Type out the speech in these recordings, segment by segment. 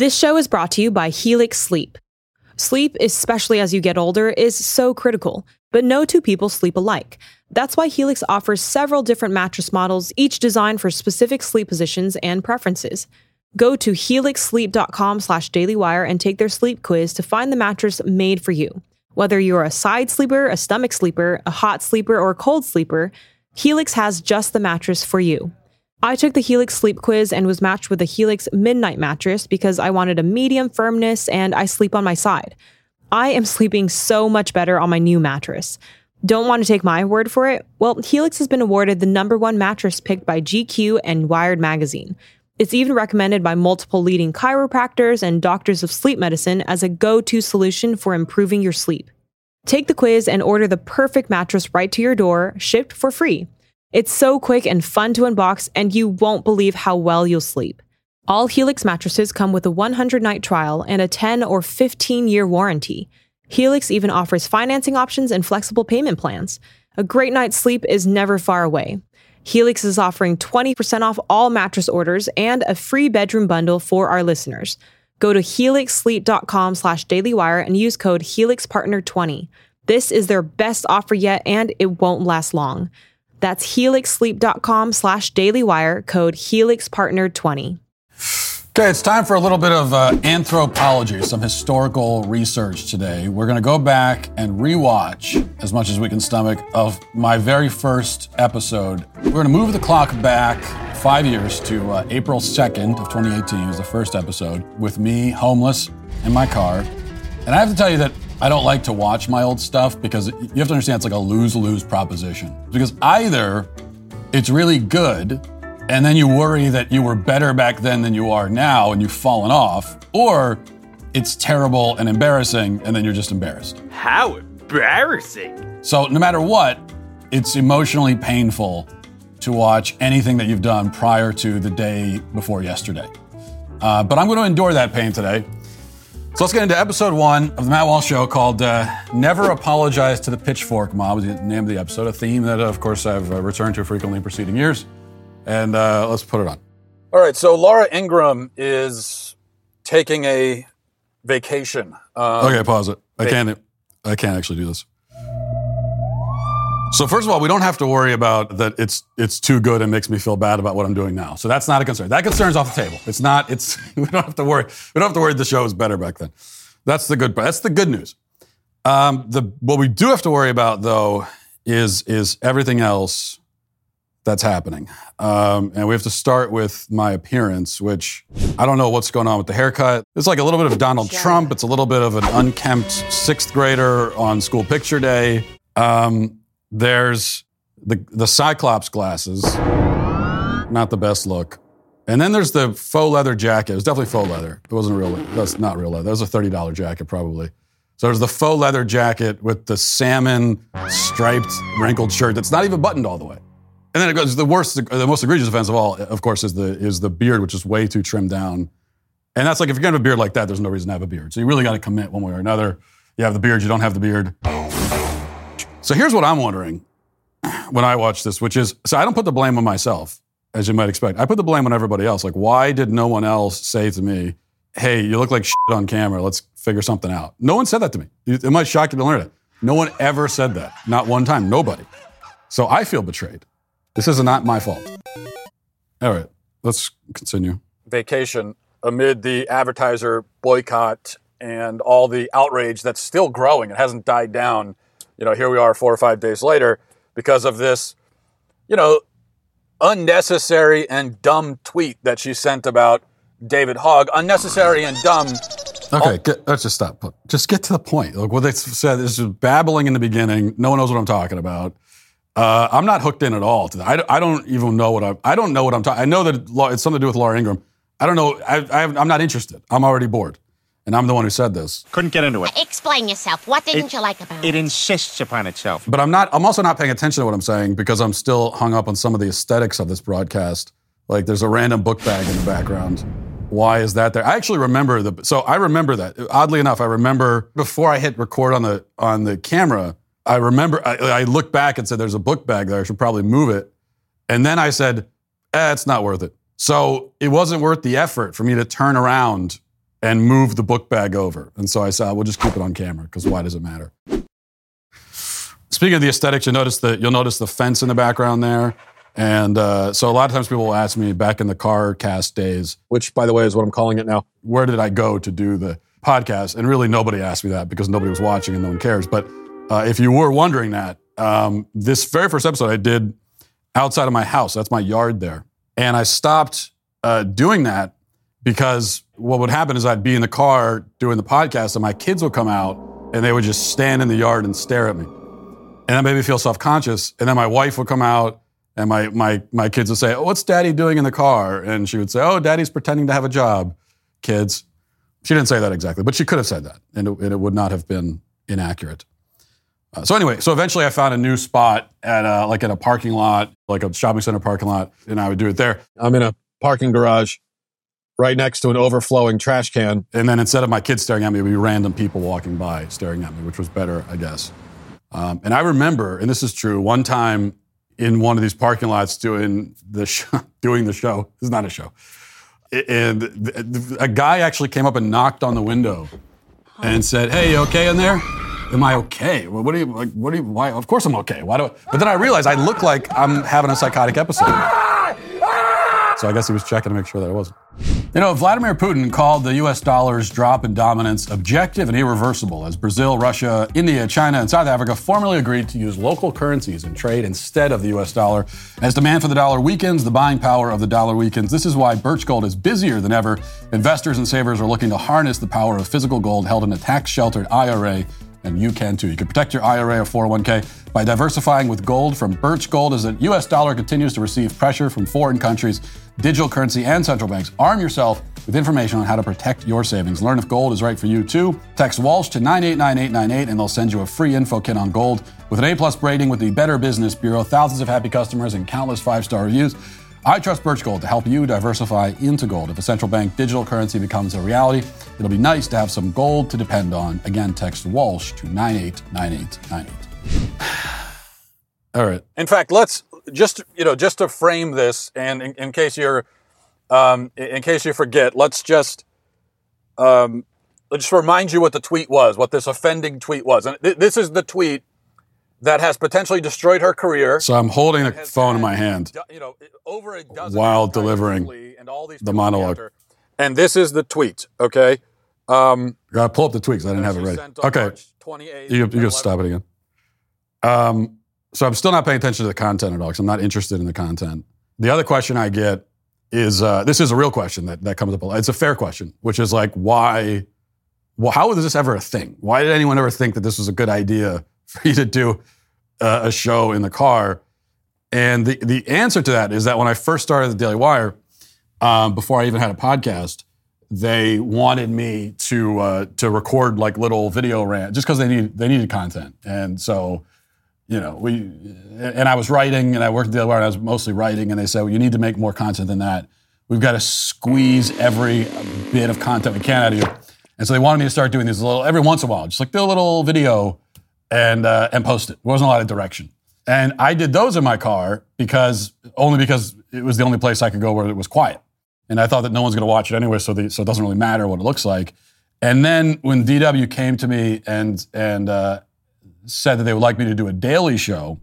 This show is brought to you by Helix Sleep. Sleep, especially as you get older, is so critical, but no two people sleep alike. That's why Helix offers several different mattress models, each designed for specific sleep positions and preferences. Go to helixsleep.com slash dailywire and take their sleep quiz to find the mattress made for you. Whether you're a side sleeper, a stomach sleeper, a hot sleeper, or a cold sleeper, Helix has just the mattress for you. I took the Helix sleep quiz and was matched with the Helix Midnight mattress because I wanted a medium firmness and I sleep on my side. I am sleeping so much better on my new mattress. Don't want to take my word for it? Well, Helix has been awarded the number one mattress picked by GQ and Wired magazine. It's even recommended by multiple leading chiropractors and doctors of sleep medicine as a go to solution for improving your sleep. Take the quiz and order the perfect mattress right to your door, shipped for free. It's so quick and fun to unbox, and you won't believe how well you'll sleep. All Helix mattresses come with a 100 night trial and a 10 or 15 year warranty. Helix even offers financing options and flexible payment plans. A great night's sleep is never far away. Helix is offering 20% off all mattress orders and a free bedroom bundle for our listeners. Go to helixsleep.com slash dailywire and use code HelixPartner20. This is their best offer yet, and it won't last long. That's helixsleep.com slash dailywire, code HelixPartner20. Okay, it's time for a little bit of uh, anthropology, some historical research today. We're going to go back and rewatch as much as we can stomach of my very first episode. We're going to move the clock back five years to uh, April 2nd of 2018 was the first episode with me homeless in my car. And I have to tell you that I don't like to watch my old stuff because you have to understand it's like a lose-lose proposition. Because either it's really good and then you worry that you were better back then than you are now and you've fallen off, or it's terrible and embarrassing and then you're just embarrassed. How embarrassing. So, no matter what, it's emotionally painful to watch anything that you've done prior to the day before yesterday. Uh, but I'm going to endure that pain today. So let's get into episode one of the Matt Walsh Show called uh, Never Apologize to the Pitchfork Mob, is the name of the episode, a theme that, of course, I've uh, returned to frequently in preceding years and uh, let's put it on. All right, so Laura Ingraham is taking a vacation. Um, okay, pause it. I can't. I can't actually do this. So first of all, we don't have to worry about that. It's it's too good and makes me feel bad about what I'm doing now. So that's not a concern. That concern's off the table. It's not. It's we don't have to worry. We don't have to worry. The show was better back then. That's the good. That's the good news. Um, the what we do have to worry about though is is everything else that's happening. Um, and we have to start with my appearance, which I don't know what's going on with the haircut. It's like a little bit of Donald Trump. It's a little bit of an unkempt sixth grader on school picture day. Um, there's the, the Cyclops glasses, not the best look. And then there's the faux leather jacket. It was definitely faux leather. It wasn't real. That's not real leather. That was a $30 jacket, probably. So there's the faux leather jacket with the salmon striped wrinkled shirt that's not even buttoned all the way. And then it goes the worst, the most egregious offense of all, of course, is the is the beard, which is way too trimmed down. And that's like if you're gonna have a beard like that, there's no reason to have a beard. So you really got to commit one way or another. You have the beard, you don't have the beard. So here's what I'm wondering when I watch this, which is so I don't put the blame on myself, as you might expect. I put the blame on everybody else. Like, why did no one else say to me, "Hey, you look like shit on camera. Let's figure something out"? No one said that to me. It might shock you to learn it. No one ever said that. Not one time. Nobody. So I feel betrayed. This is not my fault. All right, let's continue. Vacation amid the advertiser boycott and all the outrage that's still growing. It hasn't died down. You know, here we are four or five days later because of this, you know, unnecessary and dumb tweet that she sent about David Hogg. Unnecessary and dumb. Okay, get, let's just stop. Just get to the point. Like what they said, this is babbling in the beginning. No one knows what I'm talking about. Uh, I'm not hooked in at all. To that. I, I don't even know what I'm. I don't know what I'm talking. I know that it's something to do with Laura Ingraham. I don't know. I, I am not interested. I'm already bored, and I'm the one who said this. Couldn't get into it. Explain yourself. What didn't it, you like about it? It insists upon itself. But I'm not. I'm also not paying attention to what I'm saying because I'm still hung up on some of the aesthetics of this broadcast. Like there's a random book bag in the background. Why is that there? I actually remember the. So I remember that. Oddly enough, I remember before I hit record on the on the camera. I remember I, I looked back and said, "There's a book bag there. I should probably move it." And then I said, eh, "It's not worth it." So it wasn't worth the effort for me to turn around and move the book bag over. And so I said, we'll just keep it on camera because why does it matter? Speaking of the aesthetics, you notice the you'll notice the fence in the background there. And uh, so a lot of times people will ask me back in the car cast days, which by the way is what I'm calling it now, where did I go to do the podcast? And really nobody asked me that because nobody was watching and no one cares. But uh, if you were wondering that, um, this very first episode I did outside of my house. That's my yard there. And I stopped uh, doing that because what would happen is I'd be in the car doing the podcast and my kids would come out and they would just stand in the yard and stare at me. And that made me feel self conscious. And then my wife would come out and my, my, my kids would say, oh, What's daddy doing in the car? And she would say, Oh, daddy's pretending to have a job, kids. She didn't say that exactly, but she could have said that and it, and it would not have been inaccurate. Uh, so anyway, so eventually I found a new spot at a, like at a parking lot, like a shopping center parking lot, and I would do it there. I'm in a parking garage right next to an overflowing trash can. And then instead of my kids staring at me, it would be random people walking by staring at me, which was better, I guess. Um, and I remember, and this is true, one time in one of these parking lots doing the show, doing the show. This is not a show. And a guy actually came up and knocked on the window and said, "Hey, you okay in there?" am I okay? What do you like? What do you? Why? Of course I'm okay. Why do? I, but then I realized I look like I'm having a psychotic episode. So I guess he was checking to make sure that I wasn't. You know, Vladimir Putin called the U.S. dollar's drop in dominance objective and irreversible as Brazil, Russia, India, China, and South Africa formally agreed to use local currencies in trade instead of the U.S. dollar. As demand for the dollar weakens, the buying power of the dollar weakens. This is why Birch Gold is busier than ever. Investors and savers are looking to harness the power of physical gold held in a tax sheltered IRA and you can too. You can protect your IRA or 401k by diversifying with gold from Birch Gold as the US dollar continues to receive pressure from foreign countries, digital currency, and central banks. Arm yourself with information on how to protect your savings. Learn if gold is right for you too. Text Walsh to 989898 and they'll send you a free info kit on gold. With an A plus rating with the Better Business Bureau, thousands of happy customers, and countless five star reviews. I trust Birch Gold to help you diversify into gold. If a central bank digital currency becomes a reality, it'll be nice to have some gold to depend on. Again, text Walsh to 989898. All right. In fact, let's just you know just to frame this, and in, in case you're um, in case you forget, let's just um, let's just remind you what the tweet was, what this offending tweet was, and th- this is the tweet that has potentially destroyed her career. So I'm holding a phone in my hand, you know, over a dozen while delivering the monologue. And this is the tweet. Okay, um, gotta pull up the tweets. I didn't have it ready. Okay, you you can stop it again. Um, so I'm still not paying attention to the content at all because I'm not interested in the content. The other question I get is uh, this is a real question that, that comes up. A lot. It's a fair question, which is like, why? Well, how was this ever a thing? Why did anyone ever think that this was a good idea for you to do uh, a show in the car. And the, the answer to that is that when I first started the Daily Wire, um, before I even had a podcast, they wanted me to uh, to record like little video rant just because they need they needed content. And so, you know, we and I was writing and I worked at Daily Wire and I was mostly writing, and they said, well, you need to make more content than that. We've got to squeeze every bit of content we can out of you. And so they wanted me to start doing these little every once in a while, just like do a little video and uh, and post it. There wasn't a lot of direction. And I did those in my car because only because it was the only place I could go where it was quiet. And I thought that no one's going to watch it anyway, so, the, so it doesn't really matter what it looks like. And then when DW came to me and and uh, said that they would like me to do a daily show,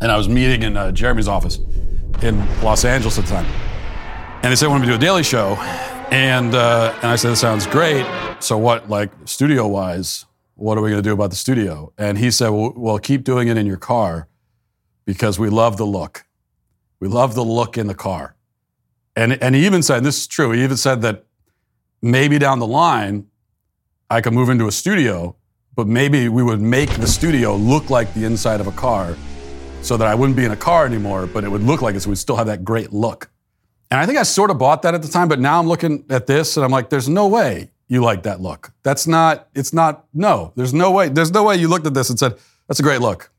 and I was meeting in uh, Jeremy's office in Los Angeles at the time, and they said wanted me to do a daily show, and uh, and I said that sounds great. So what, like studio wise, what are we going to do about the studio? And he said, well, well, keep doing it in your car because we love the look. We love the look in the car. And, and he even said, and this is true, he even said that maybe down the line, I could move into a studio, but maybe we would make the studio look like the inside of a car so that I wouldn't be in a car anymore, but it would look like it, so we'd still have that great look. And I think I sort of bought that at the time, but now I'm looking at this and I'm like, there's no way you like that look. That's not, it's not, no, there's no way, there's no way you looked at this and said, that's a great look.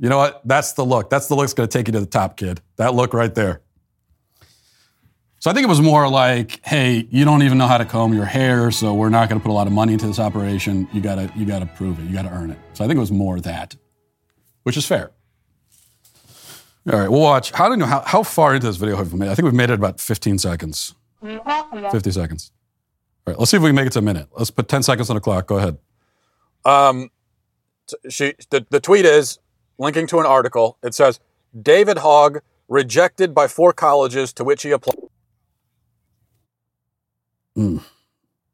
You know what? That's the look. That's the look that's going to take you to the top, kid. That look right there. So I think it was more like, hey, you don't even know how to comb your hair, so we're not going to put a lot of money into this operation. You gotta, you gotta prove it. You gotta earn it. So I think it was more that, which is fair. All right, we'll watch. How do you know how, how far into this video have we made? I think we've made it about 15 seconds. Mm-hmm. 50 seconds. All right, let's see if we can make it to a minute. Let's put 10 seconds on the clock. Go ahead. Um, she the, the tweet is linking to an article. It says David Hogg rejected by four colleges to which he applied.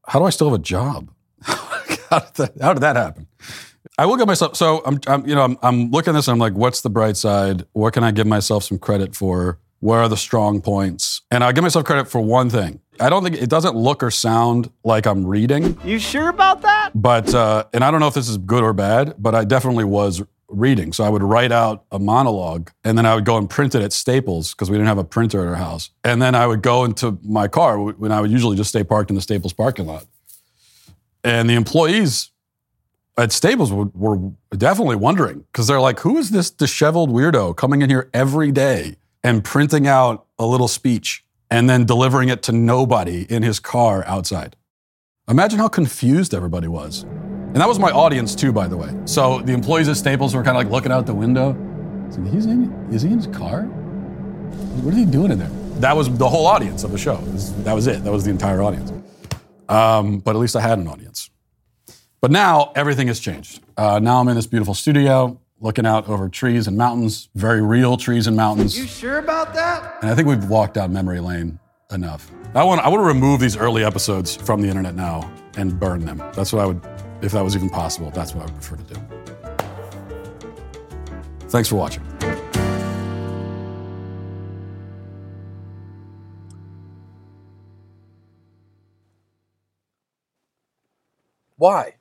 How do I still have a job? how, did that, how did that happen? I will give myself. So I'm, I'm you know, I'm, I'm looking at this and I'm like, what's the bright side? What can I give myself some credit for? Where are the strong points? And I give myself credit for one thing. I don't think it doesn't look or sound like I'm reading, You sure about that? but uh, and I don't know if this is good or bad, but I definitely was reading. So I would write out a monologue and then I would go and print it at Staples because we didn't have a printer at our house. And then I would go into my car when I would usually just stay parked in the Staples parking lot. And the employees at Staples were, were definitely wondering because they're like, who is this disheveled weirdo coming in here every day and printing out a little speech and then delivering it to nobody in his car outside? Imagine how confused everybody was. And that was my audience too, by the way. So the employees at Staples were kind of like looking out the window. Like, He's in, is he in his car? What is he doing in there? That was the whole audience of the show. That was it. That was the entire audience. Um, but at least I had an audience. But now everything has changed. Uh, now I'm in this beautiful studio looking out over trees and mountains, very real trees and mountains. You sure about that? And I think we've walked down memory lane enough. I want, I want to remove these early episodes from the internet now and burn them. That's what I would, if that was even possible, that's what I would prefer to do. Thanks for watching. Why?